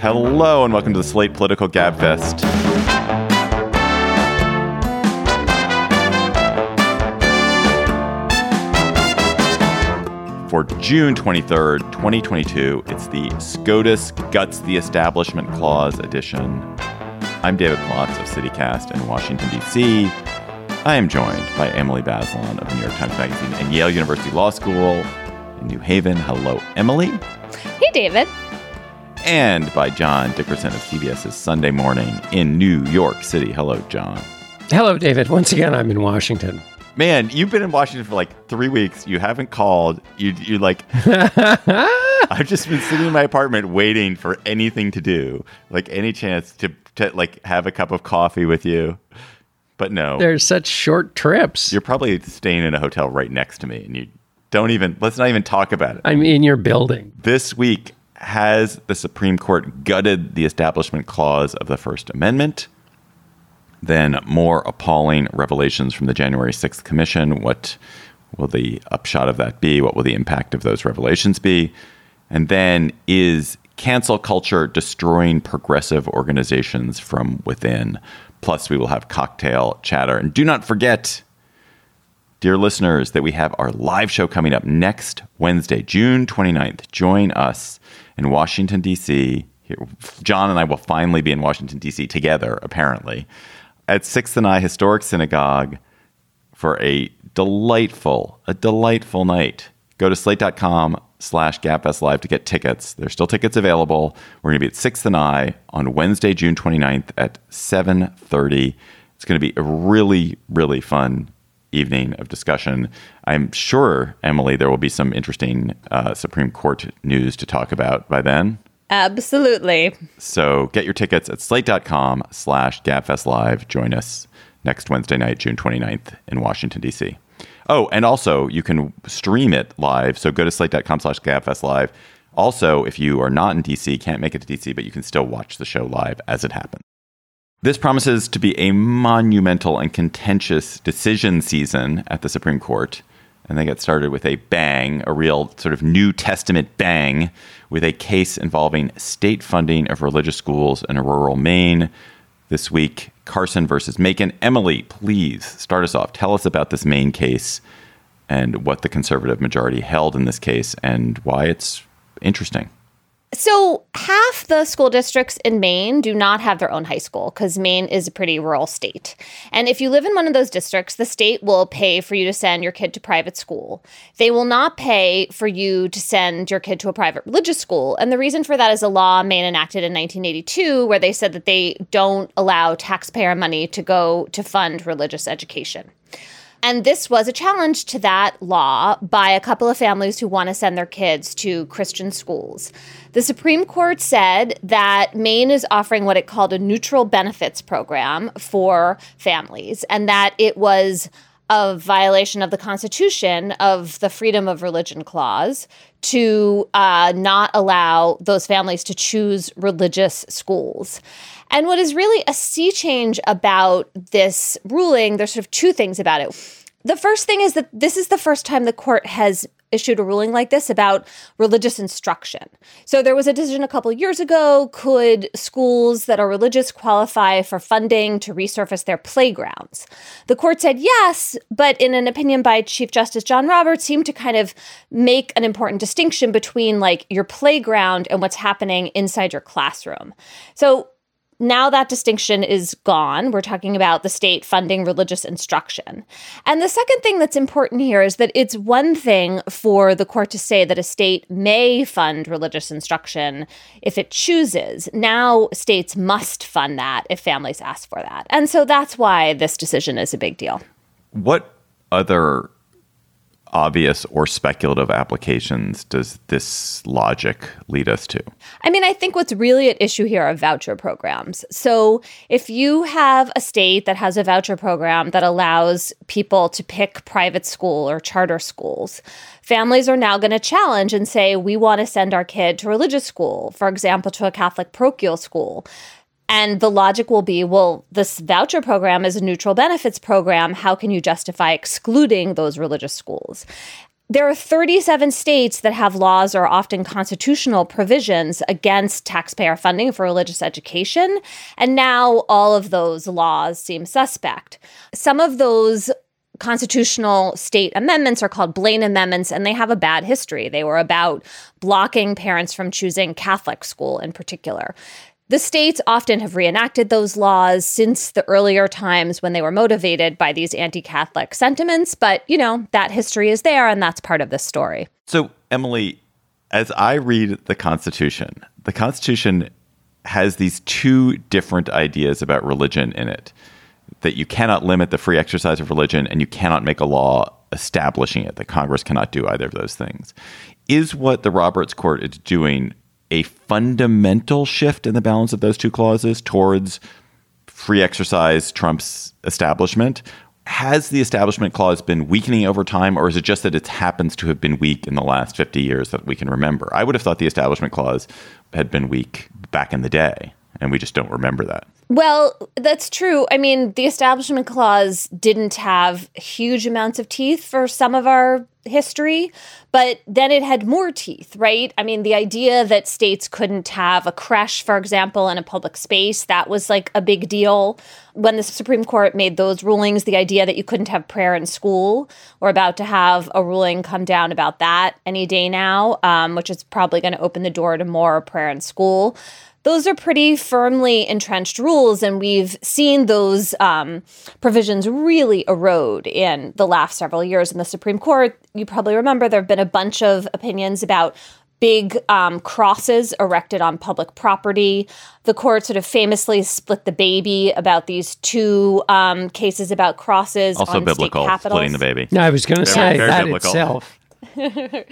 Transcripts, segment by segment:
Hello and welcome to the Slate Political Gabfest. For June 23rd, 2022, it's the SCOTUS Guts the Establishment Clause edition. I'm David Plotz of CityCast in Washington, D.C. I am joined by Emily Bazelon of New York Times Magazine and Yale University Law School in New Haven. Hello, Emily. Hey, David. And by John Dickerson of CBS's Sunday Morning in New York City. Hello, John. Hello, David. Once again, I'm in Washington. Man, you've been in Washington for like three weeks. You haven't called. You you like. I've just been sitting in my apartment waiting for anything to do, like any chance to to like have a cup of coffee with you. But no, there's such short trips. You're probably staying in a hotel right next to me, and you don't even. Let's not even talk about it. I'm in your building. This week has the Supreme Court gutted the Establishment Clause of the First Amendment then more appalling revelations from the January 6th Commission. What will the upshot of that be? What will the impact of those revelations be? And then is cancel culture destroying progressive organizations from within? Plus, we will have cocktail chatter. And do not forget, dear listeners, that we have our live show coming up next Wednesday, June 29th. Join us in Washington, D.C. John and I will finally be in Washington, D.C. together, apparently at Sixth and I Historic Synagogue for a delightful, a delightful night. Go to slate.com slash gabfest live to get tickets. There's still tickets available. We're going to be at Sixth and I on Wednesday, June 29th at 7.30. It's going to be a really, really fun evening of discussion. I'm sure, Emily, there will be some interesting uh, Supreme Court news to talk about by then. Absolutely. So get your tickets at slate.com slash gabfest live. Join us next Wednesday night, June 29th in Washington, D.C. Oh, and also you can stream it live. So go to slate.com slash gabfest live. Also, if you are not in DC, can't make it to DC, but you can still watch the show live as it happens. This promises to be a monumental and contentious decision season at the Supreme Court and they get started with a bang, a real sort of New Testament bang, with a case involving state funding of religious schools in rural Maine. This week, Carson versus Makin. Emily, please start us off. Tell us about this Maine case and what the conservative majority held in this case and why it's interesting. So, half the school districts in Maine do not have their own high school because Maine is a pretty rural state. And if you live in one of those districts, the state will pay for you to send your kid to private school. They will not pay for you to send your kid to a private religious school. And the reason for that is a law Maine enacted in 1982 where they said that they don't allow taxpayer money to go to fund religious education. And this was a challenge to that law by a couple of families who want to send their kids to Christian schools. The Supreme Court said that Maine is offering what it called a neutral benefits program for families, and that it was a violation of the Constitution of the Freedom of Religion Clause to uh, not allow those families to choose religious schools. And what is really a sea change about this ruling, there's sort of two things about it. The first thing is that this is the first time the court has issued a ruling like this about religious instruction. So there was a decision a couple years ago could schools that are religious qualify for funding to resurface their playgrounds? The court said yes, but in an opinion by Chief Justice John Roberts seemed to kind of make an important distinction between like your playground and what's happening inside your classroom. So now that distinction is gone. We're talking about the state funding religious instruction. And the second thing that's important here is that it's one thing for the court to say that a state may fund religious instruction if it chooses. Now, states must fund that if families ask for that. And so that's why this decision is a big deal. What other obvious or speculative applications does this logic lead us to? I mean, I think what's really at issue here are voucher programs. So, if you have a state that has a voucher program that allows people to pick private school or charter schools, families are now going to challenge and say, we want to send our kid to religious school, for example, to a Catholic parochial school. And the logic will be well, this voucher program is a neutral benefits program. How can you justify excluding those religious schools? there are 37 states that have laws or often constitutional provisions against taxpayer funding for religious education. And now all of those laws seem suspect. Some of those constitutional state amendments are called Blaine amendments, and they have a bad history. They were about blocking parents from choosing Catholic school in particular. The states often have reenacted those laws since the earlier times when they were motivated by these anti Catholic sentiments, but you know, that history is there and that's part of the story. So, Emily, as I read the Constitution, the Constitution has these two different ideas about religion in it that you cannot limit the free exercise of religion and you cannot make a law establishing it, that Congress cannot do either of those things. Is what the Roberts Court is doing a fundamental shift in the balance of those two clauses towards free exercise trumps establishment. Has the establishment clause been weakening over time or is it just that it happens to have been weak in the last 50 years that we can remember? I would have thought the establishment clause had been weak back in the day and we just don't remember that. Well, that's true. I mean, the Establishment Clause didn't have huge amounts of teeth for some of our history, but then it had more teeth, right? I mean, the idea that states couldn't have a creche, for example, in a public space, that was like a big deal. When the Supreme Court made those rulings, the idea that you couldn't have prayer in school, we're about to have a ruling come down about that any day now, um, which is probably going to open the door to more prayer in school those are pretty firmly entrenched rules, and we've seen those um, provisions really erode in the last several years in the Supreme Court. You probably remember there have been a bunch of opinions about big um, crosses erected on public property. The court sort of famously split the baby about these two um, cases about crosses also on biblical, state capitals. splitting the baby. No, I was going to say very that biblical. itself.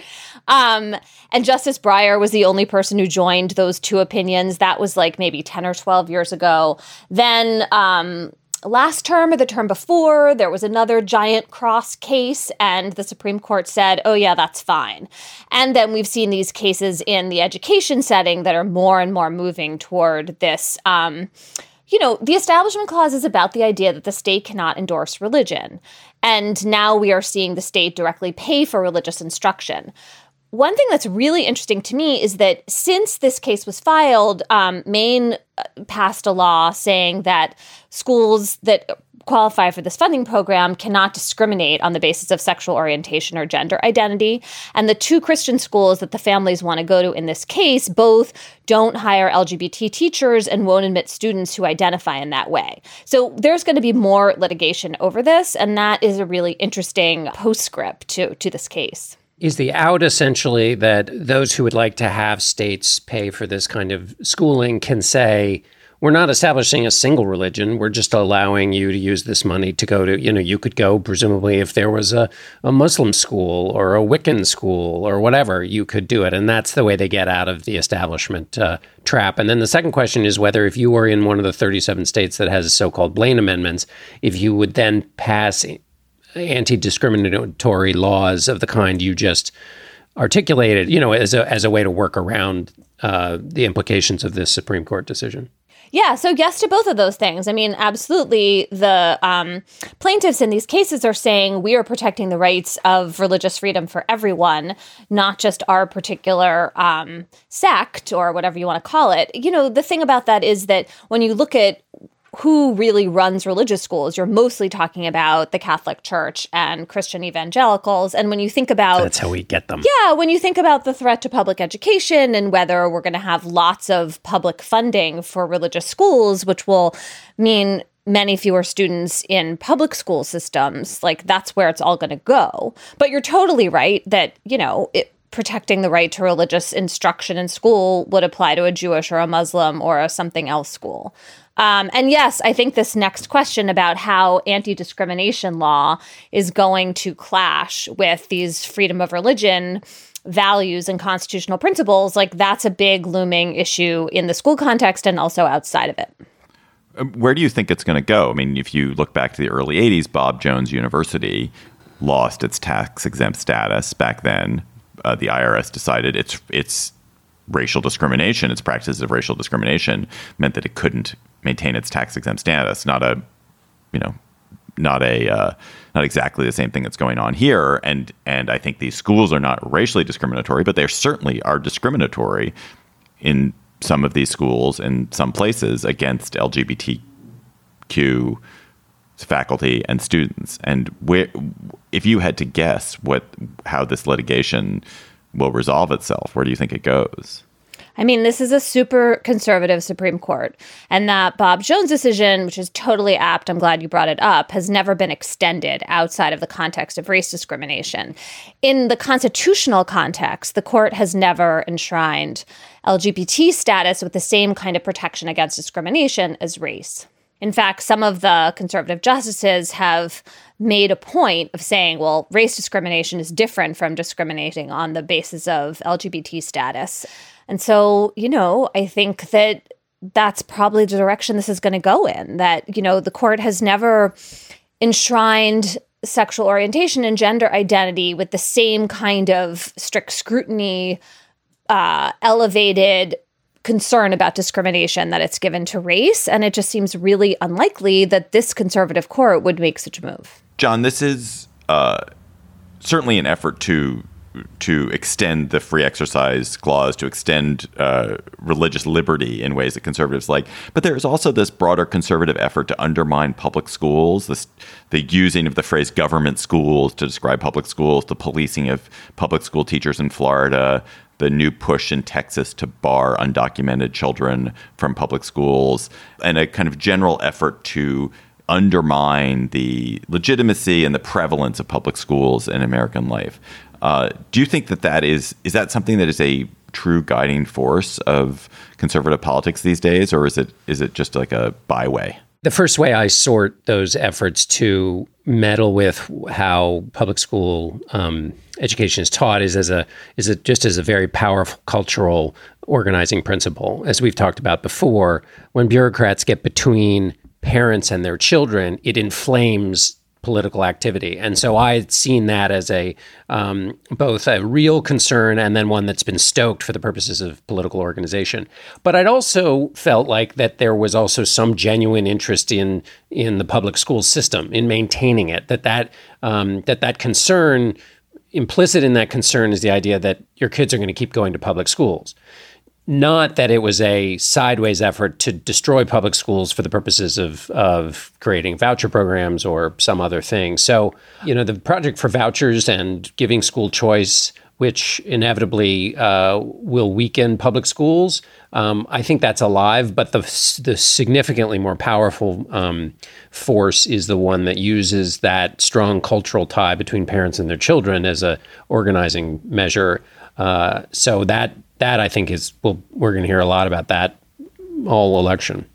um, and Justice Breyer was the only person who joined those two opinions. That was like maybe 10 or 12 years ago. Then, um, last term or the term before, there was another giant cross case, and the Supreme Court said, oh, yeah, that's fine. And then we've seen these cases in the education setting that are more and more moving toward this. Um, you know, the Establishment Clause is about the idea that the state cannot endorse religion. And now we are seeing the state directly pay for religious instruction. One thing that's really interesting to me is that since this case was filed, um, Maine uh, passed a law saying that schools that qualify for this funding program cannot discriminate on the basis of sexual orientation or gender identity. And the two Christian schools that the families want to go to in this case both don't hire LGBT teachers and won't admit students who identify in that way. So there's going to be more litigation over this, and that is a really interesting postscript to, to this case. Is the out essentially that those who would like to have states pay for this kind of schooling can say, we're not establishing a single religion. We're just allowing you to use this money to go to, you know, you could go, presumably, if there was a, a Muslim school or a Wiccan school or whatever, you could do it. And that's the way they get out of the establishment uh, trap. And then the second question is whether, if you were in one of the 37 states that has so called Blaine amendments, if you would then pass anti discriminatory laws of the kind you just articulated, you know, as a, as a way to work around uh, the implications of this Supreme Court decision. Yeah, so yes to both of those things. I mean, absolutely, the um, plaintiffs in these cases are saying we are protecting the rights of religious freedom for everyone, not just our particular um, sect or whatever you want to call it. You know, the thing about that is that when you look at who really runs religious schools, you're mostly talking about the Catholic Church and Christian evangelicals. And when you think about that's how we get them. Yeah, when you think about the threat to public education and whether we're going to have lots of public funding for religious schools, which will mean many fewer students in public school systems, like that's where it's all going to go. But you're totally right that, you know, it, protecting the right to religious instruction in school would apply to a Jewish or a Muslim or a something else school. Um, and yes, I think this next question about how anti discrimination law is going to clash with these freedom of religion values and constitutional principles, like that's a big looming issue in the school context and also outside of it. Um, where do you think it's going to go? I mean, if you look back to the early 80s, Bob Jones University lost its tax exempt status back then. Uh, the IRS decided its its racial discrimination, its practices of racial discrimination meant that it couldn't maintain its tax exempt status. Not a, you know, not a uh, not exactly the same thing that's going on here. And and I think these schools are not racially discriminatory, but they certainly are discriminatory in some of these schools in some places against LGBTQ faculty and students. And where, if you had to guess what how this litigation will resolve itself, where do you think it goes? I mean, this is a super conservative Supreme Court. And that Bob Jones decision, which is totally apt, I'm glad you brought it up, has never been extended outside of the context of race discrimination. In the constitutional context, the court has never enshrined LGBT status with the same kind of protection against discrimination as race. In fact, some of the conservative justices have made a point of saying, well, race discrimination is different from discriminating on the basis of LGBT status. And so, you know, I think that that's probably the direction this is going to go in. That, you know, the court has never enshrined sexual orientation and gender identity with the same kind of strict scrutiny, uh, elevated concern about discrimination that it's given to race. And it just seems really unlikely that this conservative court would make such a move. John, this is uh, certainly an effort to to extend the free exercise clause, to extend uh, religious liberty in ways that conservatives like. But there is also this broader conservative effort to undermine public schools, this, the using of the phrase government schools to describe public schools, the policing of public school teachers in Florida, the new push in Texas to bar undocumented children from public schools, and a kind of general effort to undermine the legitimacy and the prevalence of public schools in American life. Uh, do you think that that is is that something that is a true guiding force of conservative politics these days, or is it is it just like a byway? The first way I sort those efforts to meddle with how public school um, education is taught is as a is it just as a very powerful cultural organizing principle. As we've talked about before, when bureaucrats get between parents and their children, it inflames political activity. And so I had seen that as a um, both a real concern and then one that's been stoked for the purposes of political organization. But I'd also felt like that there was also some genuine interest in in the public school system in maintaining it. That that um, that that concern implicit in that concern is the idea that your kids are going to keep going to public schools not that it was a sideways effort to destroy public schools for the purposes of, of creating voucher programs or some other thing. So, you know, the project for vouchers and giving school choice, which inevitably uh, will weaken public schools, um, I think that's alive. But the, the significantly more powerful um, force is the one that uses that strong cultural tie between parents and their children as a organizing measure. Uh, so that that I think is well, we're going to hear a lot about that all election.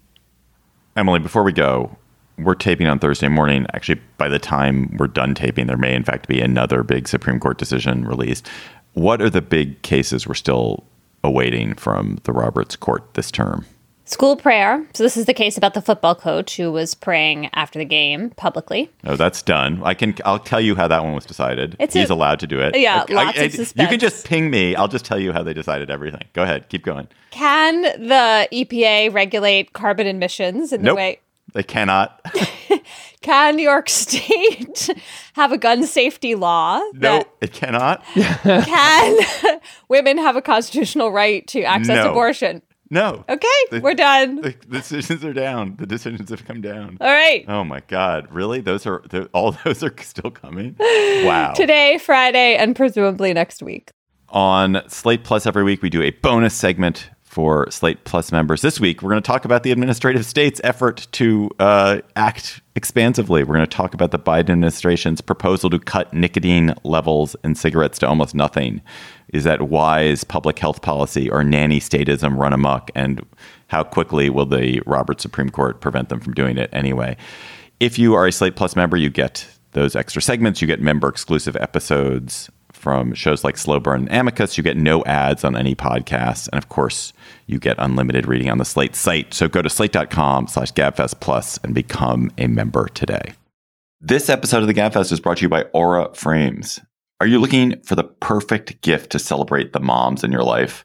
Emily, before we go, we're taping on Thursday morning. Actually, by the time we're done taping, there may in fact be another big Supreme Court decision released. What are the big cases we're still awaiting from the Roberts Court this term? School prayer. So this is the case about the football coach who was praying after the game publicly. Oh, that's done. I can. I'll tell you how that one was decided. It's He's a, allowed to do it. Yeah, I, lots I, of suspense. You can just ping me. I'll just tell you how they decided everything. Go ahead. Keep going. Can the EPA regulate carbon emissions in nope, the way? They cannot. Can New York State have a gun safety law? No, it cannot. can women have a constitutional right to access no. abortion? No. Okay, the, we're done. The, the, decisions are down. The decisions have come down. All right. Oh my God! Really? Those are all those are still coming. Wow. Today, Friday, and presumably next week. On Slate Plus every week, we do a bonus segment for Slate Plus members. This week, we're going to talk about the administrative state's effort to uh, act expansively. We're going to talk about the Biden administration's proposal to cut nicotine levels in cigarettes to almost nothing. Is that wise public health policy or nanny statism run amok? And how quickly will the Robert Supreme Court prevent them from doing it anyway? If you are a Slate Plus member, you get those extra segments. You get member exclusive episodes from shows like Slow Burn and Amicus. You get no ads on any podcasts. And of course, you get unlimited reading on the Slate site. So go to slate.com slash gabfest plus and become a member today. This episode of the Gabfest is brought to you by Aura Frames. Are you looking for the perfect gift to celebrate the moms in your life?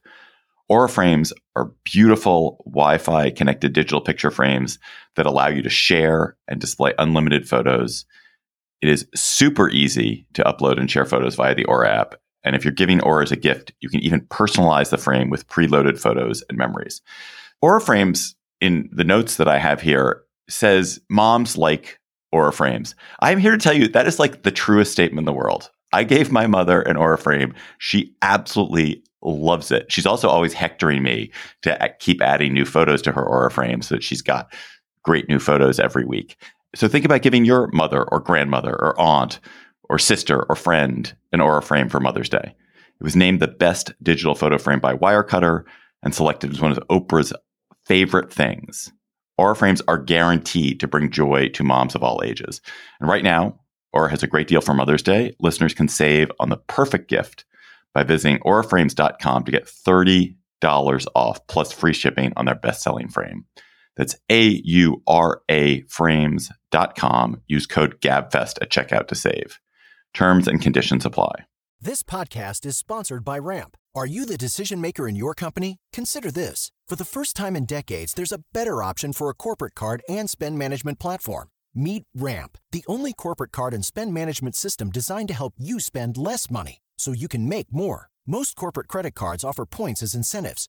Aura frames are beautiful Wi Fi connected digital picture frames that allow you to share and display unlimited photos. It is super easy to upload and share photos via the Aura app. And if you're giving Aura as a gift, you can even personalize the frame with preloaded photos and memories. Aura frames, in the notes that I have here, says moms like Aura frames. I'm here to tell you that is like the truest statement in the world. I gave my mother an Aura frame. She absolutely loves it. She's also always hectoring me to keep adding new photos to her Aura frame so that she's got great new photos every week. So think about giving your mother or grandmother or aunt or sister or friend an Aura frame for Mother's Day. It was named the best digital photo frame by Wirecutter and selected as one of Oprah's favorite things. Aura frames are guaranteed to bring joy to moms of all ages. And right now, Aura has a great deal for Mother's Day. Listeners can save on the perfect gift by visiting auraframes.com to get $30 off plus free shipping on their best selling frame. That's A U R A frames.com. Use code GABFEST at checkout to save. Terms and conditions apply. This podcast is sponsored by Ramp. Are you the decision maker in your company? Consider this. For the first time in decades, there's a better option for a corporate card and spend management platform. Meet Ramp, the only corporate card and spend management system designed to help you spend less money so you can make more. Most corporate credit cards offer points as incentives,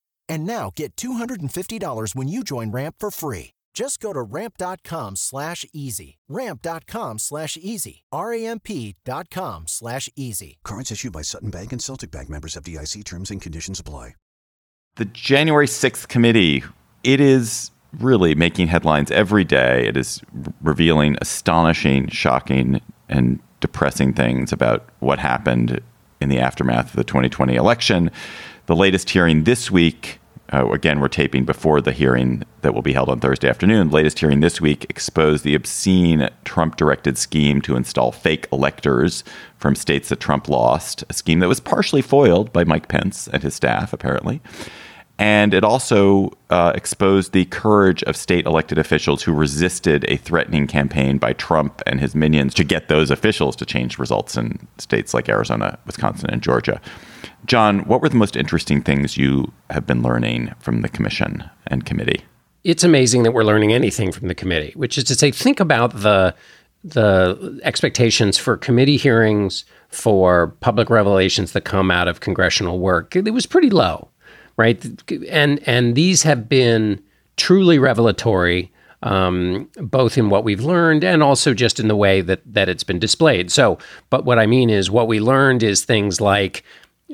And now get $250 when you join Ramp for free. Just go to ramp.com slash easy. Ramp.com slash easy. R-A-M-P.com slash easy. Cards issued by Sutton Bank and Celtic Bank members FDIC terms and conditions apply. The January 6th committee, it is really making headlines every day. It is revealing astonishing, shocking, and depressing things about what happened in the aftermath of the 2020 election. The latest hearing this week, uh, again, we're taping before the hearing that will be held on Thursday afternoon. The latest hearing this week exposed the obscene Trump directed scheme to install fake electors from states that Trump lost, a scheme that was partially foiled by Mike Pence and his staff, apparently. And it also uh, exposed the courage of state elected officials who resisted a threatening campaign by Trump and his minions to get those officials to change results in states like Arizona, Wisconsin, and Georgia. John, what were the most interesting things you have been learning from the commission and committee? It's amazing that we're learning anything from the committee, which is to say, think about the the expectations for committee hearings for public revelations that come out of congressional work. It was pretty low right? And and these have been truly revelatory, um, both in what we've learned and also just in the way that that it's been displayed. So, but what I mean is, what we learned is things like.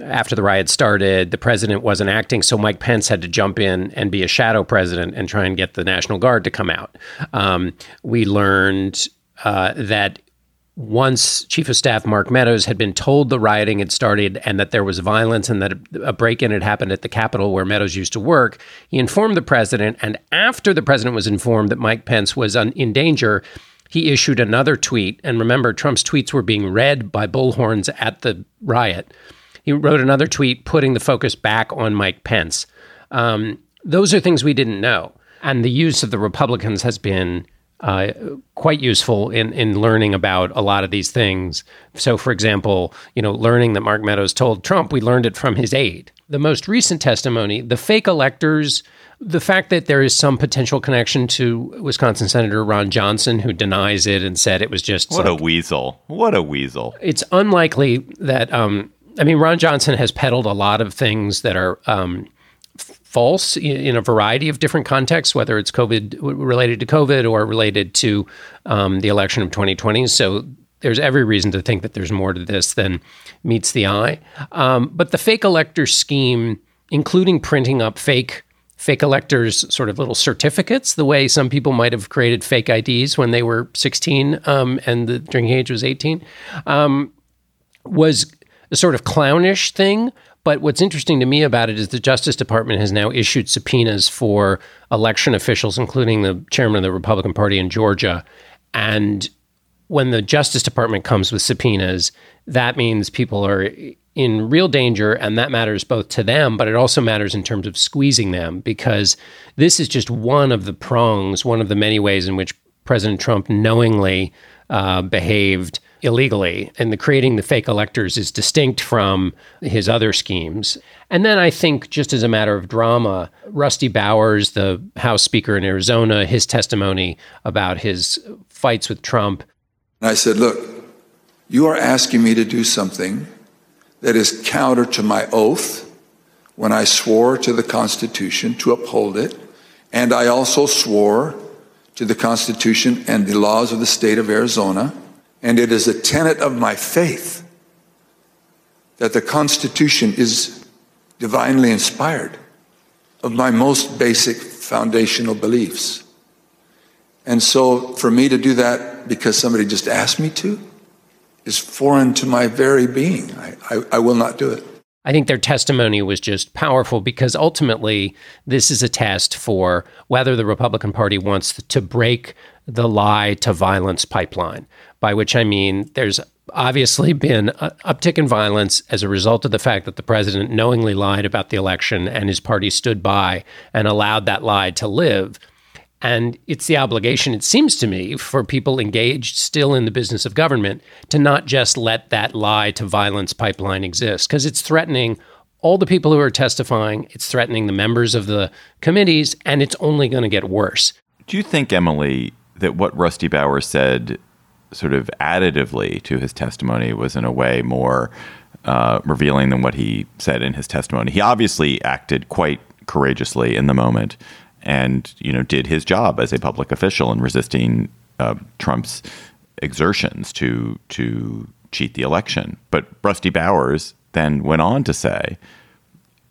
After the riot started, the president wasn't acting, so Mike Pence had to jump in and be a shadow president and try and get the National Guard to come out. Um, we learned uh, that once Chief of Staff Mark Meadows had been told the rioting had started and that there was violence and that a break in had happened at the Capitol where Meadows used to work, he informed the president. And after the president was informed that Mike Pence was in danger, he issued another tweet. And remember, Trump's tweets were being read by bullhorns at the riot. He wrote another tweet putting the focus back on Mike Pence. Um, those are things we didn't know. And the use of the Republicans has been uh, quite useful in in learning about a lot of these things. So, for example, you know, learning that Mark Meadows told Trump, we learned it from his aide. The most recent testimony, the fake electors, the fact that there is some potential connection to Wisconsin Senator Ron Johnson, who denies it and said it was just what like, a weasel. What a weasel. It's unlikely that. Um, I mean, Ron Johnson has peddled a lot of things that are um, false in a variety of different contexts, whether it's COVID related to COVID or related to um, the election of 2020. So there's every reason to think that there's more to this than meets the eye. Um, but the fake elector scheme, including printing up fake fake electors sort of little certificates, the way some people might have created fake IDs when they were 16 um, and the drinking age was 18, um, was a sort of clownish thing But what's interesting to me about it is the Justice Department has now issued subpoenas for election officials, including the chairman of the Republican Party in Georgia. And when the Justice Department comes with subpoenas, that means people are in real danger, and that matters both to them, but it also matters in terms of squeezing them because this is just one of the prongs, one of the many ways in which President Trump knowingly uh, behaved illegally. And the creating the fake electors is distinct from his other schemes. And then I think, just as a matter of drama, Rusty Bowers, the House Speaker in Arizona, his testimony about his fights with Trump. And I said, Look, you are asking me to do something that is counter to my oath when I swore to the Constitution to uphold it. And I also swore to the Constitution and the laws of the state of Arizona. And it is a tenet of my faith that the Constitution is divinely inspired of my most basic foundational beliefs. And so for me to do that because somebody just asked me to, is foreign to my very being. I, I, I will not do it. I think their testimony was just powerful because ultimately this is a test for whether the Republican Party wants to break the lie to violence pipeline, by which I mean there's obviously been an uptick in violence as a result of the fact that the president knowingly lied about the election and his party stood by and allowed that lie to live. And it's the obligation, it seems to me, for people engaged still in the business of government to not just let that lie to violence pipeline exist, because it's threatening all the people who are testifying, it's threatening the members of the committees, and it's only going to get worse. Do you think, Emily, that what Rusty Bowers said sort of additively to his testimony was in a way more uh, revealing than what he said in his testimony? He obviously acted quite courageously in the moment and you know did his job as a public official in resisting uh, Trump's exertions to to cheat the election. But Rusty Bowers then went on to say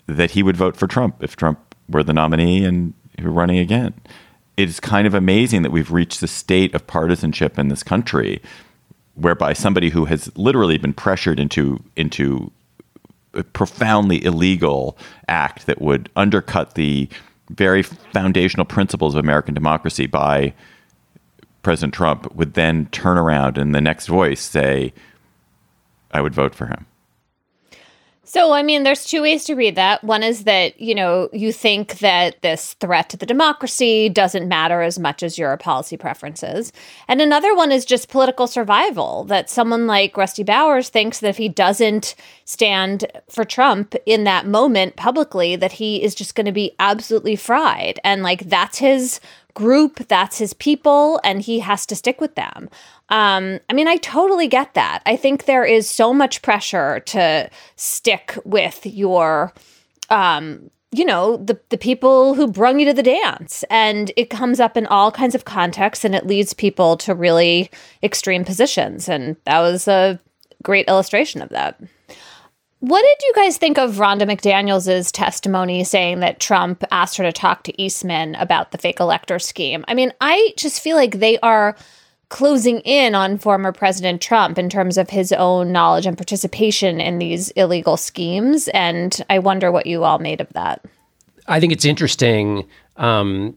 that he would vote for Trump if Trump were the nominee and were running again. It's kind of amazing that we've reached the state of partisanship in this country whereby somebody who has literally been pressured into into a profoundly illegal act that would undercut the very foundational principles of American democracy by President Trump would then turn around and the next voice say, I would vote for him. So, I mean, there's two ways to read that. One is that, you know, you think that this threat to the democracy doesn't matter as much as your policy preferences. And another one is just political survival that someone like Rusty Bowers thinks that if he doesn't stand for Trump in that moment publicly, that he is just going to be absolutely fried. And like, that's his group, that's his people, and he has to stick with them. Um, I mean, I totally get that. I think there is so much pressure to stick with your, um, you know, the the people who brung you to the dance, and it comes up in all kinds of contexts, and it leads people to really extreme positions, and that was a great illustration of that. What did you guys think of Ronna McDaniel's testimony saying that Trump asked her to talk to Eastman about the fake elector scheme? I mean, I just feel like they are closing in on former President Trump in terms of his own knowledge and participation in these illegal schemes. And I wonder what you all made of that. I think it's interesting. Um,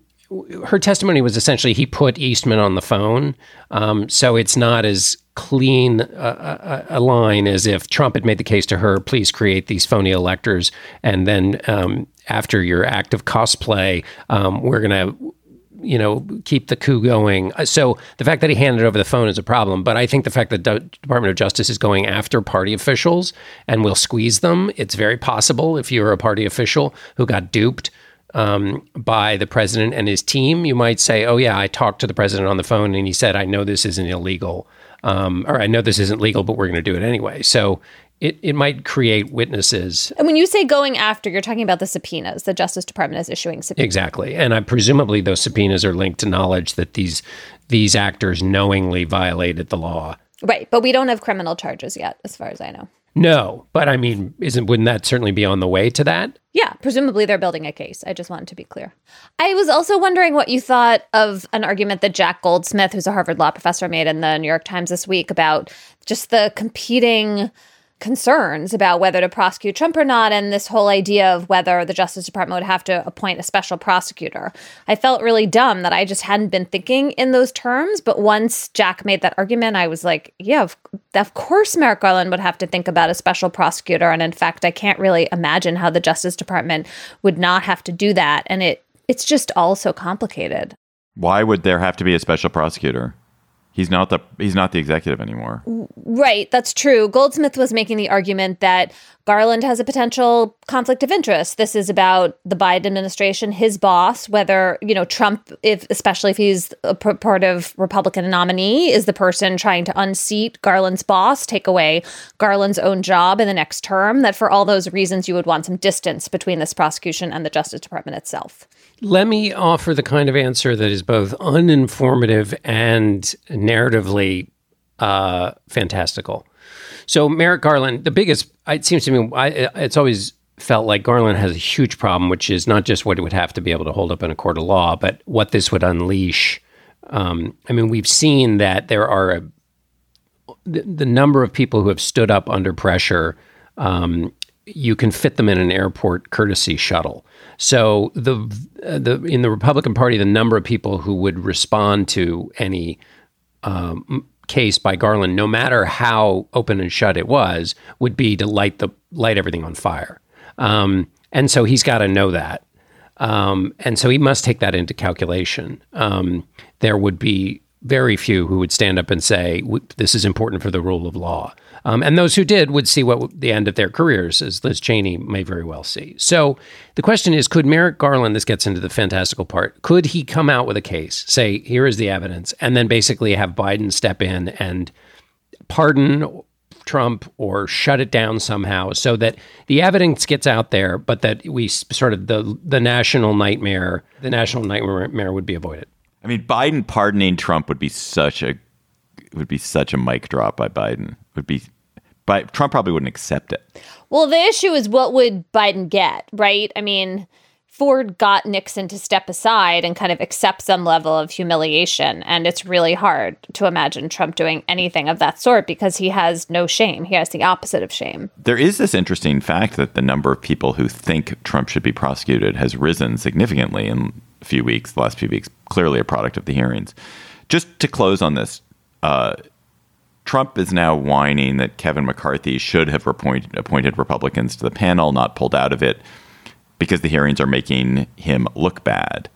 her testimony was essentially he put Eastman on the phone. Um, so it's not as clean a, a, a, line as if Trump had made the case to her, please create these phony electors. And then um, after your act of cosplay, um, we're going to you know, keep the coup going. Uh, so the fact that he handed over the phone is a problem. But I think the fact that the Department of Justice is going after party officials and will squeeze them, it's very possible if you're a party official who got duped um, by the president and his team, you might say, oh, yeah, I talked to the president on the phone and he said, I know this isn't illegal. Um, or I know this isn't legal, but we're going to do it anyway. So it, it might create witnesses. And when you say going after, you're talking about the subpoenas. The Justice Department is issuing subpoenas. Exactly. And I presumably those subpoenas are linked to knowledge that these these actors knowingly violated the law. Right. But we don't have criminal charges yet, as far as I know. No, but I mean, isn't wouldn't that certainly be on the way to that? Yeah, presumably they're building a case. I just wanted to be clear. I was also wondering what you thought of an argument that Jack Goldsmith, who's a Harvard law professor, made in the New York Times this week about just the competing concerns about whether to prosecute Trump or not, and this whole idea of whether the Justice Department would have to appoint a special prosecutor. I felt really dumb that I just hadn't been thinking in those terms. But once Jack made that argument, I was like, yeah, of, of course Merrick Garland would have to think about a special prosecutor. And in fact, I can't really imagine how the Justice Department would not have to do that. And it it's just all so complicated. Why would there have to be a special prosecutor? He's not the he's not the executive anymore. Right, that's true. Goldsmith was making the argument that Garland has a potential conflict of interest. This is about the Biden administration, his boss, whether, you know, Trump if especially if he's a part of Republican nominee is the person trying to unseat Garland's boss, take away Garland's own job in the next term, that for all those reasons you would want some distance between this prosecution and the Justice Department itself. Let me offer the kind of answer that is both uninformative and narratively uh, fantastical. So, Merrick Garland, the biggest, it seems to me, I, it's always felt like Garland has a huge problem, which is not just what it would have to be able to hold up in a court of law, but what this would unleash. Um, I mean, we've seen that there are a, the, the, number of people who have stood up under pressure. Um, you can fit them in an airport courtesy shuttle. So the the in the Republican Party, the number of people who would respond to any um, case by Garland, no matter how open and shut it was, would be to light the light everything on fire. Um, and so he's got to know that, um, and so he must take that into calculation. Um, there would be very few who would stand up and say this is important for the rule of law. Um, and those who did would see what the end of their careers, as Liz Cheney may very well see. So the question is could Merrick Garland, this gets into the fantastical part, could he come out with a case, say, here is the evidence, and then basically have Biden step in and pardon Trump or shut it down somehow so that the evidence gets out there, but that we sort of the the national nightmare, the national nightmare would be avoided. I mean, Biden pardoning Trump would be such a would be such a mic drop by Biden. Would be but Trump probably wouldn't accept it. Well, the issue is what would Biden get, right? I mean, Ford got Nixon to step aside and kind of accept some level of humiliation. And it's really hard to imagine Trump doing anything of that sort because he has no shame. He has the opposite of shame. There is this interesting fact that the number of people who think Trump should be prosecuted has risen significantly in a few weeks, the last few weeks, clearly a product of the hearings. Just to close on this, uh, Trump is now whining that Kevin McCarthy should have appointed, appointed Republicans to the panel, not pulled out of it, because the hearings are making him look bad.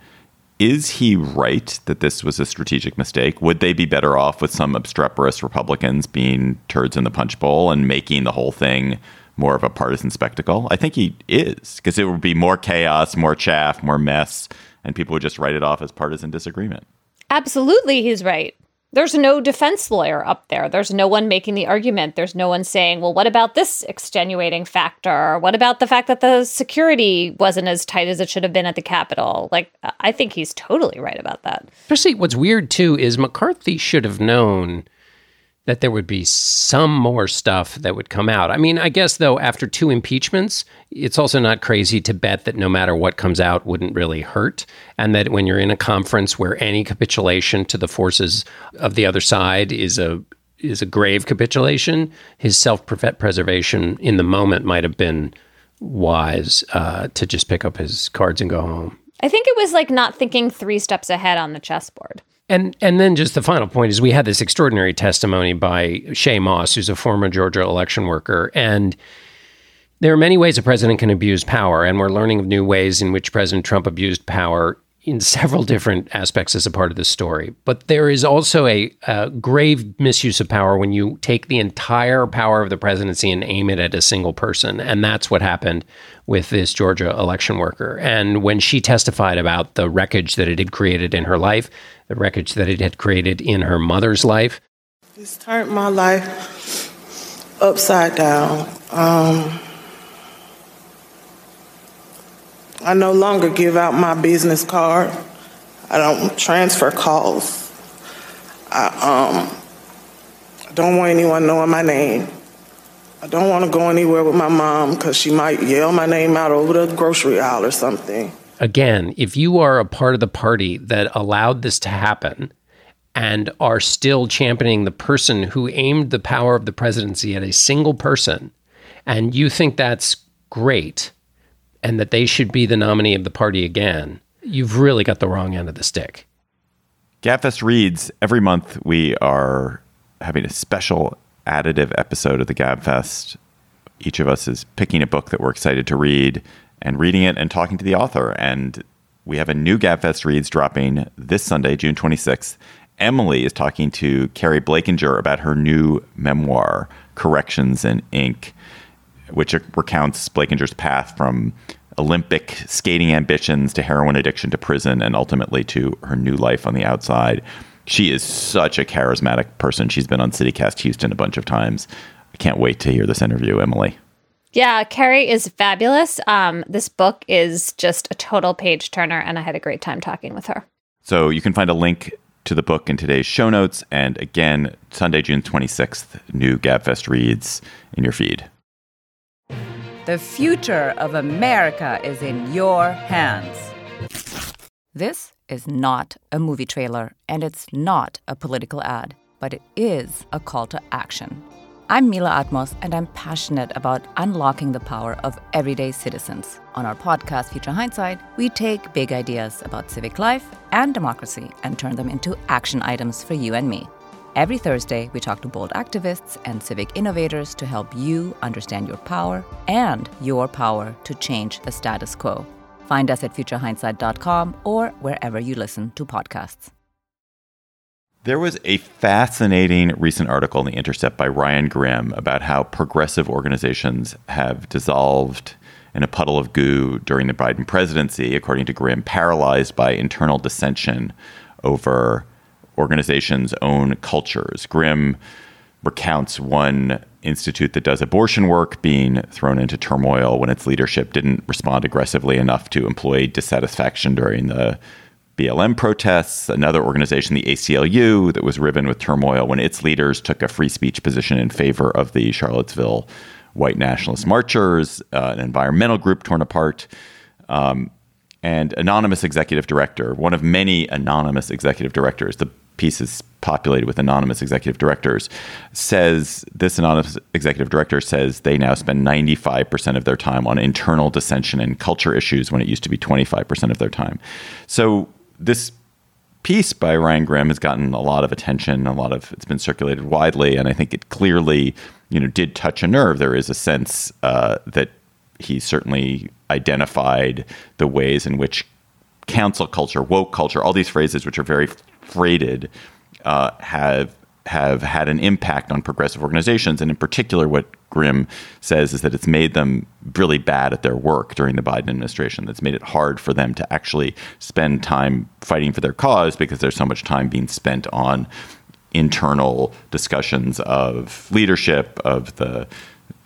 Is he right that this was a strategic mistake? Would they be better off with some obstreperous Republicans being turds in the punch bowl and making the whole thing more of a partisan spectacle? I think he is, because it would be more chaos, more chaff, more mess, and people would just write it off as partisan disagreement. Absolutely, he's right. There's no defense lawyer up there. There's no one making the argument. There's no one saying, well, what about this extenuating factor? What about the fact that the security wasn't as tight as it should have been at the Capitol? Like, I think he's totally right about that. Especially what's weird, too, is McCarthy should have known that there would be some more stuff that would come out. I mean, I guess though after two impeachments, it's also not crazy to bet that no matter what comes out wouldn't really hurt and that when you're in a conference where any capitulation to the forces of the other side is a is a grave capitulation, his self-preservation in the moment might have been wise uh, to just pick up his cards and go home. I think it was like not thinking 3 steps ahead on the chessboard. And and then just the final point is we had this extraordinary testimony by Shaye Moss, who's a former Georgia election worker, and there are many ways a president can abuse power, and we're learning of new ways in which President Trump abused power in several different aspects as a part of the story. But there is also a, a, grave misuse of power when you take the entire power of the presidency and aim it at a single person. And that's what happened with this Georgia election worker. And when she testified about the wreckage that it had created in her life, the wreckage that it had created in her mother's life. It's turned my life upside down. Um, I no longer give out my business card. I don't transfer calls. I um, don't want anyone knowing my name. I don't want to go anywhere with my mom because she might yell my name out over the grocery aisle or something again, if you are a part of the party that allowed this to happen, and are still championing the person who aimed the power of the presidency at a single person, and you think that's great and that they should be the nominee of the party again, you've really got the wrong end of the stick. Gabfest reads every month. We are having a special additive episode of the Gabfest. Each of us is picking a book that we're excited to read and reading it and talking to the author. And we have a new Gabfest reads dropping this Sunday, June 26th. Emily is talking to Keri Blakinger about her new memoir, Corrections in Ink, which recounts Blakinger's path from Olympic skating ambitions to heroin addiction to prison and ultimately to her new life on the outside. She is such a charismatic person. She's been on CityCast Houston a bunch of times. I can't wait to hear this interview, Emily. Yeah, Keri is fabulous. Um, this book is just a total page turner, and I had a great time talking with her. So you can find a link to the book in today's show notes. And again, Sunday, June 26th, new Gabfest reads in your feed. The future of America is in your hands. This is not a movie trailer, and it's not a political ad, but it is a call to action. I'm Mila Atmos, and I'm passionate about unlocking the power of everyday citizens. On our podcast, Future Hindsight, we take big ideas about civic life and democracy and turn them into action items for you and me. Every Thursday, we talk to bold activists and civic innovators to help you understand your power and your power to change the status quo. Find us at futurehindsight.com or wherever you listen to podcasts. There was a fascinating recent article in The Intercept by Ryan Grim about how progressive organizations have dissolved in a puddle of goo during the Biden presidency, according to Grim, paralyzed by internal dissension over organizations' own cultures. Grim recounts one institute that does abortion work being thrown into turmoil when its leadership didn't respond aggressively enough to employee dissatisfaction during the BLM protests. Another organization, the ACLU, that was riven with turmoil when its leaders took a free speech position in favor of the Charlottesville white nationalist marchers, uh, an environmental group torn apart. Um, and anonymous executive director, one of many anonymous executive directors. The piece is populated with anonymous executive directors, says this anonymous executive director says they now spend 95% of their time on internal dissension and culture issues when it used to be 25% of their time. So this piece by Ryan Grim has gotten a lot of attention, a lot of it's been circulated widely, and I think it clearly, you know, did touch a nerve. There is a sense uh, that he certainly identified the ways in which cancel culture, woke culture, all these phrases which are very freighted, uh, have have had an impact on progressive organizations, and in particular, what Grim says is that it's made them really bad at their work during the Biden administration. That's made it hard for them to actually spend time fighting for their cause because there's so much time being spent on internal discussions of leadership of the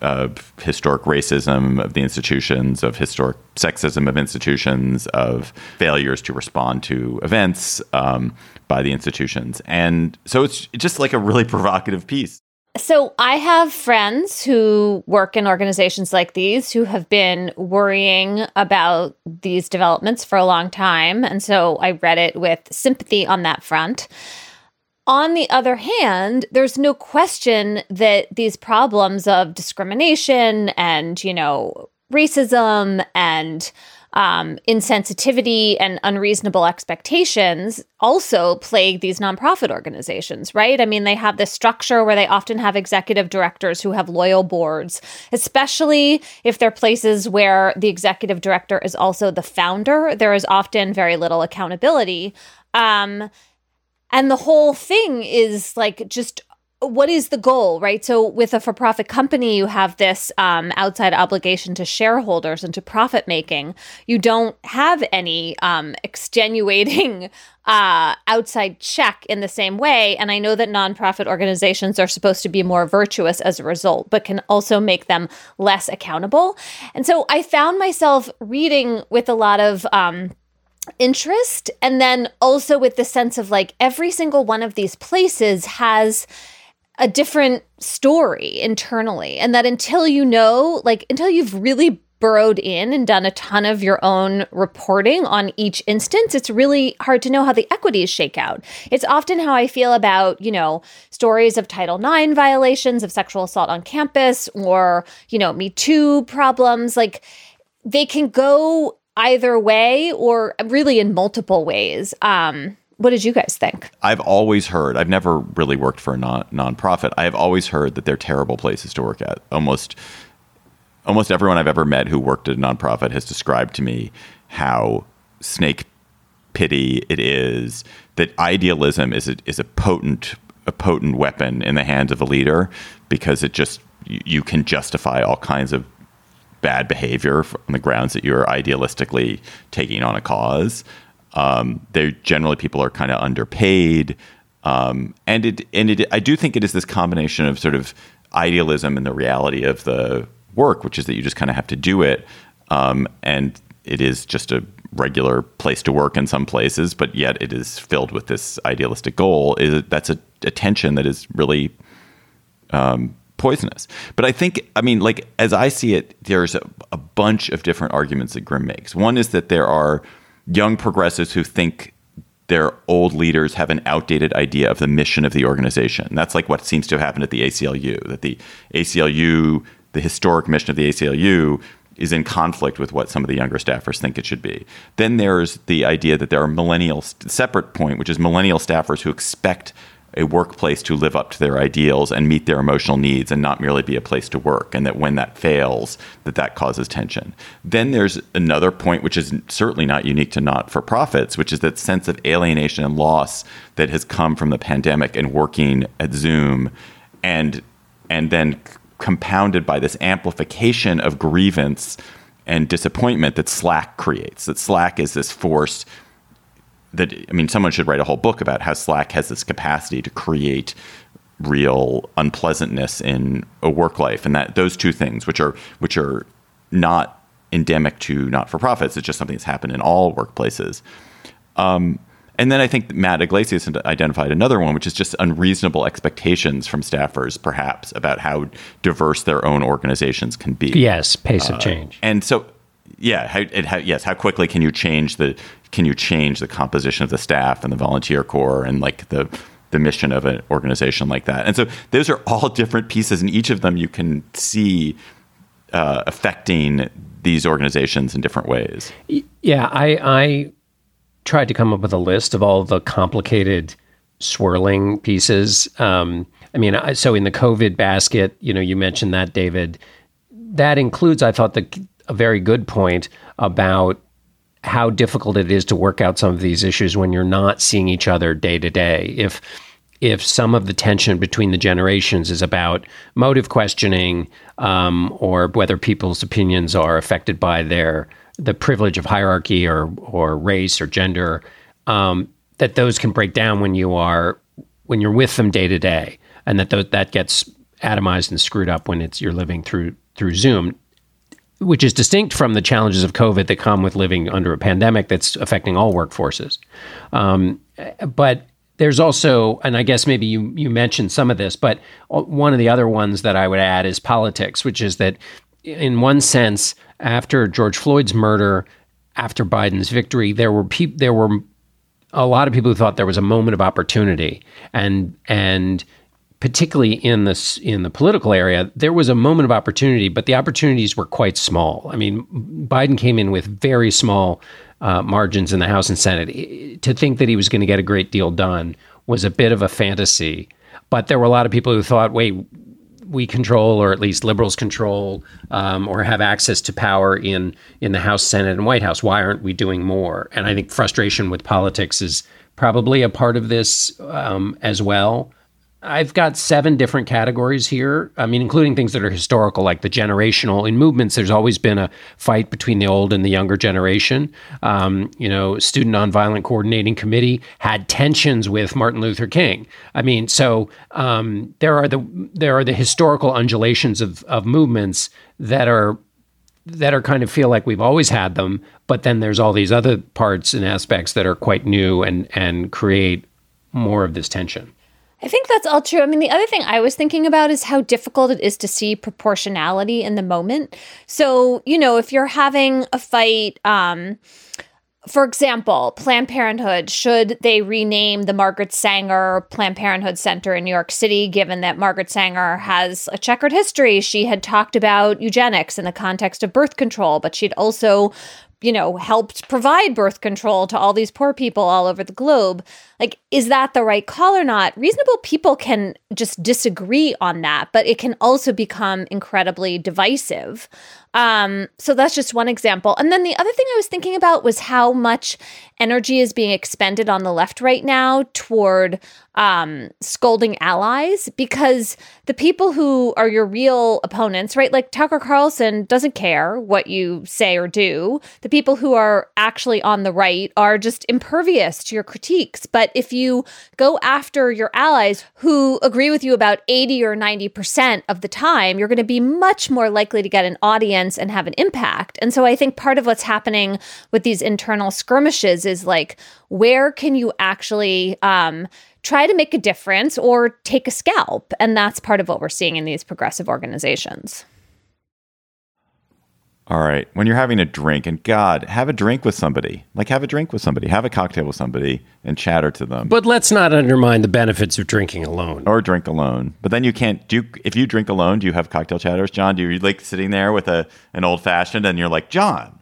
of historic racism of the institutions, of historic sexism of institutions, of failures to respond to events um, by the institutions. And so it's just like a really provocative piece. So I have friends who work in organizations like these who have been worrying about these developments for a long time. And so I read it with sympathy on that front. On the other hand, there's no question that these problems of discrimination and, you know, racism and um, insensitivity and unreasonable expectations also plague these nonprofit organizations, right? I mean, they have this structure where they often have executive directors who have loyal boards, especially if they're places where the executive director is also the founder. There is often very little accountability. Um, and the whole thing is like just what is the goal, right? So, with a for profit company, you have this um, outside obligation to shareholders and to profit making. You don't have any um, extenuating uh, outside check in the same way. And I know that nonprofit organizations are supposed to be more virtuous as a result, but can also make them less accountable. And so, I found myself reading with a lot of. Um, interest and then also with the sense of like every single one of these places has a different story internally and that until you know like until you've really burrowed in and done a ton of your own reporting on each instance, it's really hard to know how the equities shake out. It's often how I feel about, you know, stories of Title IX violations of sexual assault on campus or, you know, Me Too problems. Like they can go either way or really in multiple ways. Um, what did you guys think? I've always heard, I've never really worked for a non nonprofit. I have always heard that they're terrible places to work at. Almost almost everyone I've ever met who worked at a nonprofit has described to me how snake pity it is that idealism is a, is a potent a potent weapon in the hands of a leader because it just you, you can justify all kinds of bad behavior on the grounds that you're idealistically taking on a cause. Um, they generally people are kind of underpaid, um, and it and it I do think it is this combination of sort of idealism and the reality of the work, which is that you just kind of have to do it. Um, and it is just a regular place to work in some places, but yet it is filled with this idealistic goal. Is that's a, a tension that is really um, poisonous. But I think, I mean, like as I see it, there's a, a bunch of different arguments that Grim makes. One is that there are young progressives who think their old leaders have an outdated idea of the mission of the organization. That's like what seems to have happened at the ACLU. That the ACLU the historic mission of the ACLU is in conflict with what some of the younger staffers think it should be. Then there's the idea that there are millennial separate point, which is millennial staffers who expect a workplace to live up to their ideals and meet their emotional needs and not merely be a place to work and that when that fails that that causes tension then there's another point which is certainly not unique to not for profits which is that sense of alienation and loss that has come from the pandemic and working at zoom and and then compounded by this amplification of grievance and disappointment that Slack creates. That Slack is this force that, I mean, someone should write a whole book about how Slack has this capacity to create real unpleasantness in a work life. And that those two things, which are, which are not endemic to not for profits, it's just something that's happened in all workplaces. Um, and then I think Matt Yglesias identified another one, which is just unreasonable expectations from staffers, perhaps, about how diverse their own organizations can be. Yes, pace uh, of change. And so, yeah, how, how, yes, how quickly can you change the can you change the composition of the staff and the volunteer corps and like the the mission of an organization like that? And so, those are all different pieces, and each of them you can see uh, affecting these organizations in different ways. Yeah, I, I tried to come up with a list of all the complicated swirling pieces. Um, I mean, so in the COVID basket, you know, you mentioned that, David. That includes, I thought, the, a very good point about how difficult it is to work out some of these issues when you're not seeing each other day to day. If if some of the tension between the generations is about motive questioning um, or whether people's opinions are affected by their the privilege of hierarchy or or race or gender, um, that those can break down when you are when you're with them day to day, and that th- that gets atomized and screwed up when it's you're living through through Zoom, which is distinct from the challenges of COVID that come with living under a pandemic that's affecting all workforces. Um, but there's also, and I guess maybe you you mentioned some of this, but one of the other ones that I would add is politics, which is that in one sense after George Floyd's murder, after Biden's victory, there were pe- there were a lot of people who thought there was a moment of opportunity, and and particularly in this in the political area, there was a moment of opportunity, but the opportunities were quite small. I mean, Biden came in with very small uh, margins in the House and Senate. To think that he was going to get a great deal done was a bit of a fantasy. But there were a lot of people who thought, wait, we control, or at least liberals control, um, or have access to power in in the House, Senate, and White House. Why aren't we doing more? And I think frustration with politics is probably a part of this um, as well. I've got seven different categories here. I mean, including things that are historical, like the generational. In movements, there's always been a fight between the old and the younger generation. Um, you know, Student Nonviolent Coordinating Committee had tensions with Martin Luther King. I mean, so um, there are the there are the historical undulations of of movements that are that are kind of feel like we've always had them, but then there's all these other parts and aspects that are quite new and and create more of this tension. I think that's all true. I mean, the other thing I was thinking about is how difficult it is to see proportionality in the moment. So, you know, if you're having a fight, um, for example, Planned Parenthood, should they rename the Margaret Sanger Planned Parenthood Center in New York City, given that Margaret Sanger has a checkered history? She had talked about eugenics in the context of birth control, but she'd also you know, helped provide birth control to all these poor people all over the globe. Like, is that the right call or not? Reasonable people can just disagree on that, but it can also become incredibly divisive. Um, so that's just one example. And then the other thing I was thinking about was how much energy is being expended on the left right now toward um, scolding allies because the people who are your real opponents, right? Like Tucker Carlson doesn't care what you say or do. The people who are actually on the right are just impervious to your critiques. But if you go after your allies who agree with you about 80 or 90% of the time, you're going to be much more likely to get an audience and have an impact. And so I think part of what's happening with these internal skirmishes is like, where can you actually um, try to make a difference or take a scalp? And that's part of what we're seeing in these progressive organizations. All right. When you're having a drink, and God, have a drink with somebody. Like, have a drink with somebody, have a cocktail with somebody, and chatter to them. But let's not undermine the benefits of drinking alone. Or drink alone. But then you can't do. You, if you drink alone, do you have cocktail chatters, John? Do you like sitting there with a an old fashioned, and you're like, John,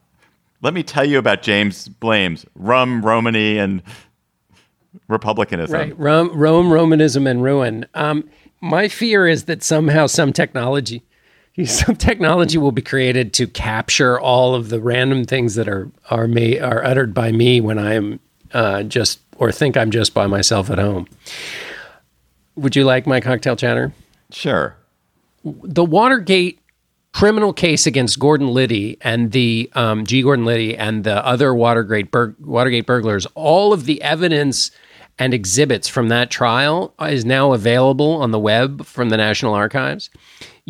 let me tell you about James Blaine's rum, Romany, and republicanism. Right, Rome, Rome Romanism, and ruin. Um, my fear is that somehow some technology, some technology will be created to capture all of the random things that are are me are uttered by me when I am uh, just or think I'm just by myself at home. Would you like my cocktail chatter? Sure. The Watergate criminal case against Gordon Liddy and the um, G. Gordon Liddy and the other Watergate, bur- Watergate burglars, all of the evidence and exhibits from that trial is now available on the web from the National Archives.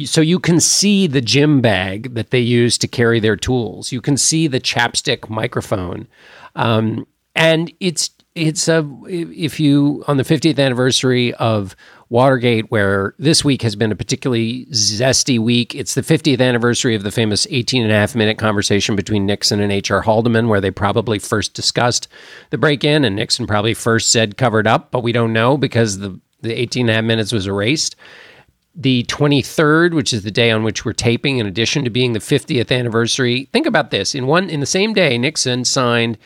So you can see the gym bag that they use to carry their tools. You can see the chapstick microphone, um, and it's it's a if you on the 50th anniversary of Watergate, where this week has been a particularly zesty week. It's the 50th anniversary of the famous 18 and a half minute conversation between Nixon and H.R. Haldeman, where they probably first discussed the break in, and Nixon probably first said covered up, but we don't know because the, the 18 and a half minutes was erased. The 23rd, which is the day on which we're taping, in addition to being the 50th anniversary, think about this. In one in the same day, Nixon signed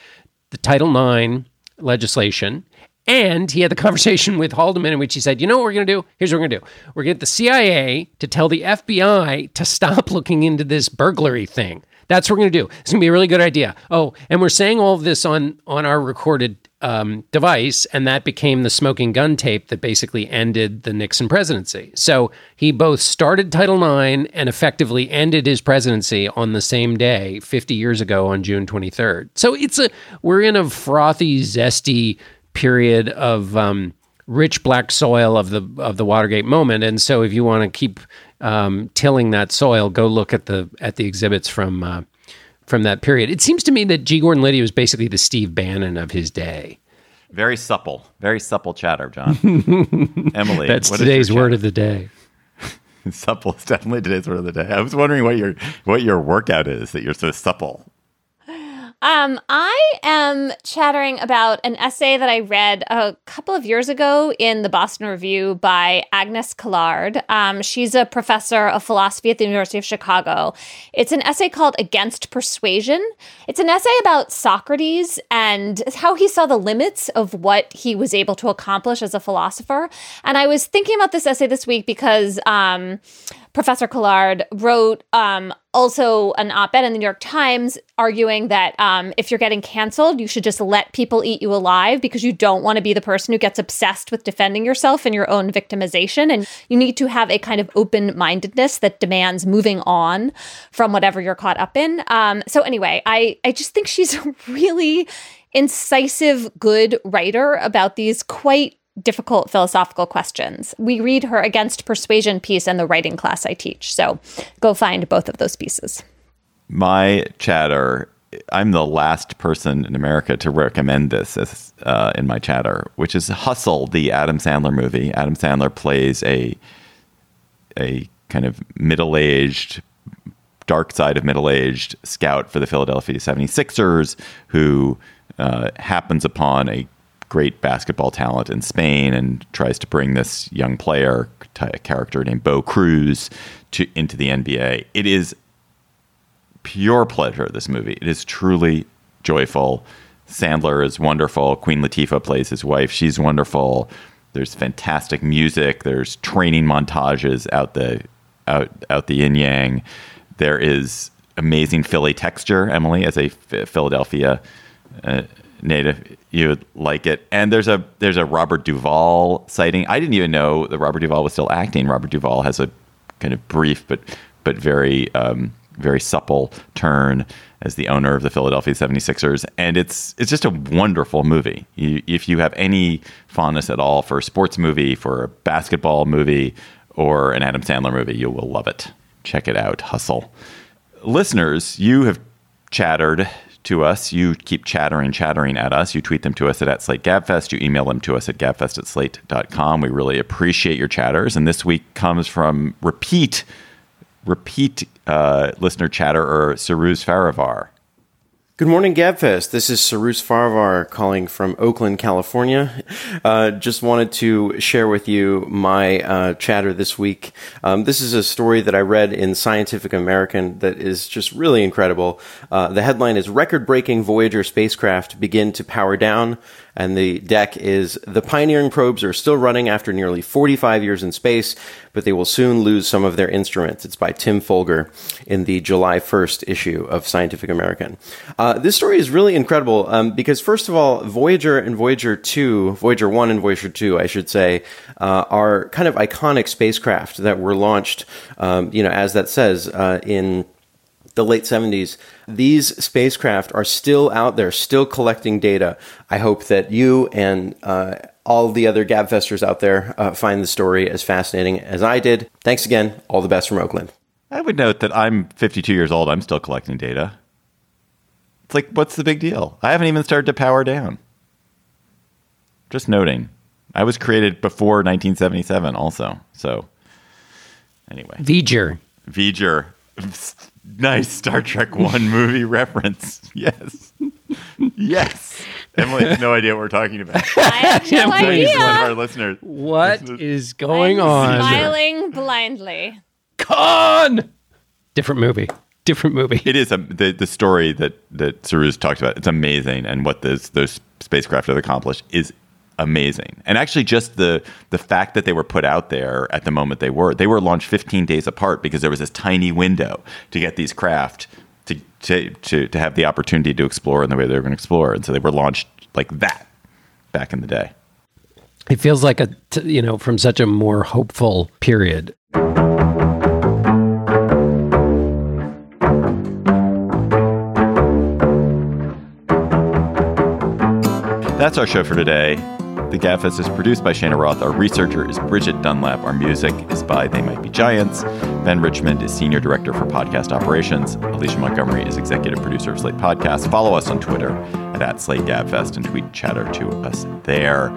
the Title IX legislation and he had the conversation with Haldeman in which he said, You know what we're going to do? Here's what we're going to do. We're going to get the CIA to tell the FBI to stop looking into this burglary thing. That's what we're going to do. It's going to be a really good idea. Oh, and we're saying all of this on, on our recorded um, device, and that became the smoking gun tape that basically ended the Nixon presidency. So he both started Title IX and effectively ended his presidency on the same day, 50 years ago on June 23rd. So it's a we're in a frothy, zesty period of um, rich black soil of the of the Watergate moment. And so, if you want to keep um, tilling that soil, go look at the at the exhibits from uh, from that period. It seems to me that G. Gordon Liddy was basically the Steve Bannon of his day. Very supple, very supple chatter, John. Emily, that's today's word of the day. supple is definitely today's word of the day. I was wondering what your what your workout is that you're so supple. Um, I am chattering about an essay that I read a couple of years ago in the Boston Review by Agnes Callard. Um, she's a professor of philosophy at the University of Chicago. It's an essay called Against Persuasion. It's an essay about Socrates and how he saw the limits of what he was able to accomplish as a philosopher. And I was thinking about this essay this week because um, Professor Callard wrote um, also an op ed in the New York Times arguing that um, if you're getting canceled, you should just let people eat you alive because you don't want to be the person who gets obsessed with defending yourself and your own victimization. And you need to have a kind of open mindedness that demands moving on from whatever you're caught up in. Um, so, anyway, I, I just think she's a really incisive, good writer about these quite difficult philosophical questions. We read her Against Persuasion piece in the writing class I teach. So go find both of those pieces. My chatter I'm the last person in America to recommend this as, uh, in my chatter, which is Hustle, the Adam Sandler movie. Adam Sandler plays a a kind of middle aged, dark side of middle aged scout for the Philadelphia 76ers who uh, happens upon a great basketball talent in Spain and tries to bring this young player, a character named Bo Cruz, to into the NBA. It is pure pleasure. This movie. It is truly joyful. Sandler is wonderful. Queen Latifah plays his wife. She's wonderful. There's fantastic music. There's training montages out the out out the yin yang. There is amazing Philly texture. Emily, as a Philadelphia uh, native, you would like it. And there's a there's a Robert Duvall sighting. I didn't even know that Robert Duvall was still acting. Robert Duvall has a kind of brief but but very um, very supple turn as the owner of the Philadelphia 76ers. And it's it's just a wonderful movie. You, if you have any fondness at all for a sports movie, for a basketball movie, or an Adam Sandler movie, you will love it. Check it out. Hustle. Listeners, you have chattered to us. You keep chattering, chattering at us. You tweet them to us at, at Slate Gabfest. You email them to us at gabfest at slate.com. We really appreciate your chatters. And this week comes from repeat repeat uh, listener chatter or Cyrus Farivar. Good morning, Gabfest. This is Cyrus Farivar calling from Oakland, California. Uh, just wanted to share with you my uh, chatter this week. Um, this is a story that I read in Scientific American that is just really incredible. Uh, the headline is Record Breaking Voyager Spacecraft Begin to Power Down and the deck is the pioneering probes are still running after nearly 45 years in space, but they will soon lose some of their instruments. It's by Tim Folger in the July 1st issue of Scientific American. Uh, this story is really incredible um, because, first of all, Voyager and Voyager 2, Voyager 1 and Voyager 2, I should say, uh, are kind of iconic spacecraft that were launched, um, you know, as that says, uh, in the late 70s. These spacecraft are still out there, still collecting data. I hope that you and uh, all the other Gabfesters out there uh, find the story as fascinating as I did. Thanks again. All the best from Oakland. I would note that I'm 52 years old. I'm still collecting data. It's like, what's the big deal? I haven't even started to power down. Just noting. I was created before 1977 also. So, anyway. V'ger. V'ger nice Star Trek One movie reference. Yes, yes. Emily has no idea what we're talking about. I have no idea. One of our listeners. What listeners. is going I'm on? Smiling blindly. Khan. Different movie. Different movie. It is a, the the story that that Cyrus talked about. It's amazing, and what those those spacecraft have accomplished is amazing. And actually, just the the fact that they were put out there at the moment they were, they were launched 15 days apart because there was this tiny window to get these craft to to to, to have the opportunity to explore in the way they were going to explore, and so they were launched like that back in the day. It feels like a t- you know from such a more hopeful period. That's our show for today. The Gabfest is produced by Cheyna Roth. Our researcher is Bridgette Dunlap. Our music is by They Might Be Giants. Ben Richmond is Senior Director for Podcast Operations. Alicia Montgomery is Executive Producer of Slate Podcast. Follow us on Twitter at, at Slate Gabfest and tweet chatter to us there.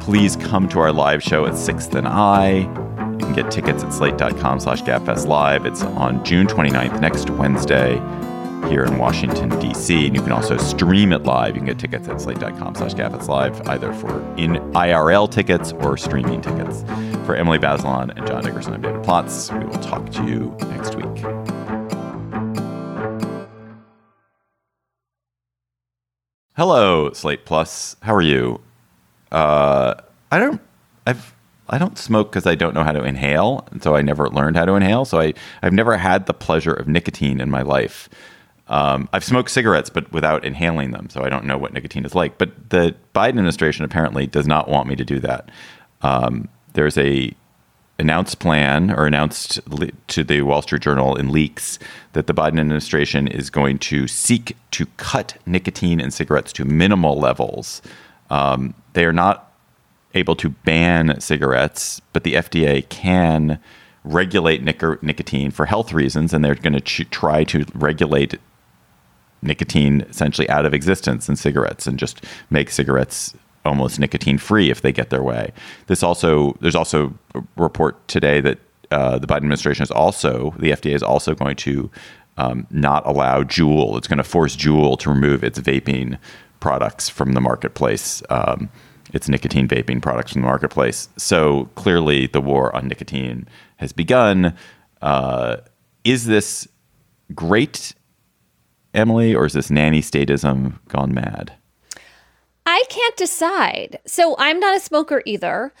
Please come to our live show at 6th and I. You can get tickets at slate.com slash gabfest live. It's on June 29th, next Wednesday here in Washington, D.C. And you can also stream it live. You can get tickets at slate.com slash live, either for in IRL tickets or streaming tickets. For Emily Bazelon and John Dickerson, I'm David Plotz. We will talk to you next week. Hello, Slate Plus. How are you? Uh, I don't. I've. I don't smoke because I don't know how to inhale, and so I never learned how to inhale. So I, I've never had the pleasure of nicotine in my life. Um, I've smoked cigarettes, but without inhaling them, so I don't know what nicotine is like. But the Biden administration apparently does not want me to do that. Um, there's a announced plan or announced to the Wall Street Journal in leaks that the Biden administration is going to seek to cut nicotine in cigarettes to minimal levels. Um, they are not able to ban cigarettes, but the FDA can regulate nic- nicotine for health reasons, and they're going to ch- try to regulate nicotine essentially out of existence in cigarettes and just make cigarettes almost nicotine free if they get their way. This also there's also a report today that uh, the Biden administration is also the FDA is also going to um, not allow Juul. It's going to force Juul to remove its vaping products from the marketplace. Um, its nicotine vaping products from the marketplace. So clearly, the war on nicotine has begun. Uh, is this great, Emily, or is this nanny statism gone mad? I can't decide. So I'm not a smoker either.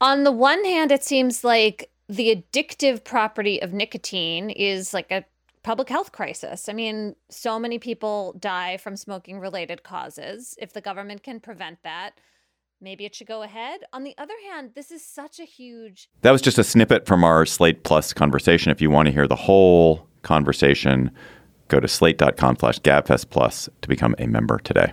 On the one hand, it seems like the addictive property of nicotine is like a public health crisis. I mean, so many people die from smoking related causes. If the government can prevent that, maybe it should go ahead. On the other hand, this is such a huge. That was just a snippet from our Slate Plus conversation. If you want to hear the whole conversation, go to slate.com slash gabfest plus to become a member today.